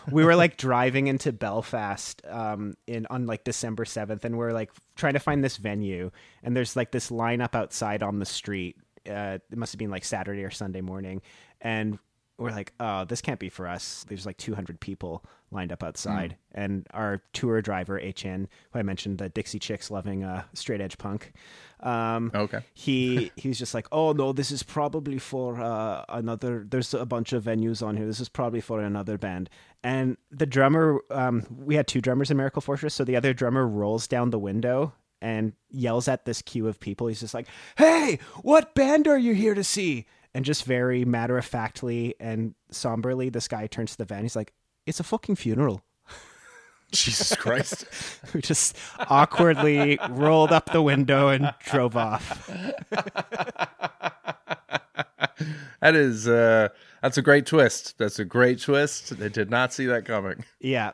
we were like driving into Belfast um, in on like December seventh, and we're like trying to find this venue, and there's like this lineup outside on the street. Uh, it must have been like Saturday or Sunday morning, and we're like, oh, this can't be for us. There's like 200 people lined up outside, mm. and our tour driver HN, who I mentioned, the Dixie Chicks loving uh, straight edge punk. Um, okay. he he was just like, oh no, this is probably for uh, another. There's a bunch of venues on here. This is probably for another band. And the drummer, um, we had two drummers in Miracle Fortress, so the other drummer rolls down the window and yells at this queue of people. He's just like, "Hey, what band are you here to see?" And just very matter of factly and somberly, this guy turns to the van. He's like, "It's a fucking funeral." Jesus Christ. we just awkwardly rolled up the window and drove off. that is uh that's a great twist. That's a great twist. They did not see that coming. Yeah.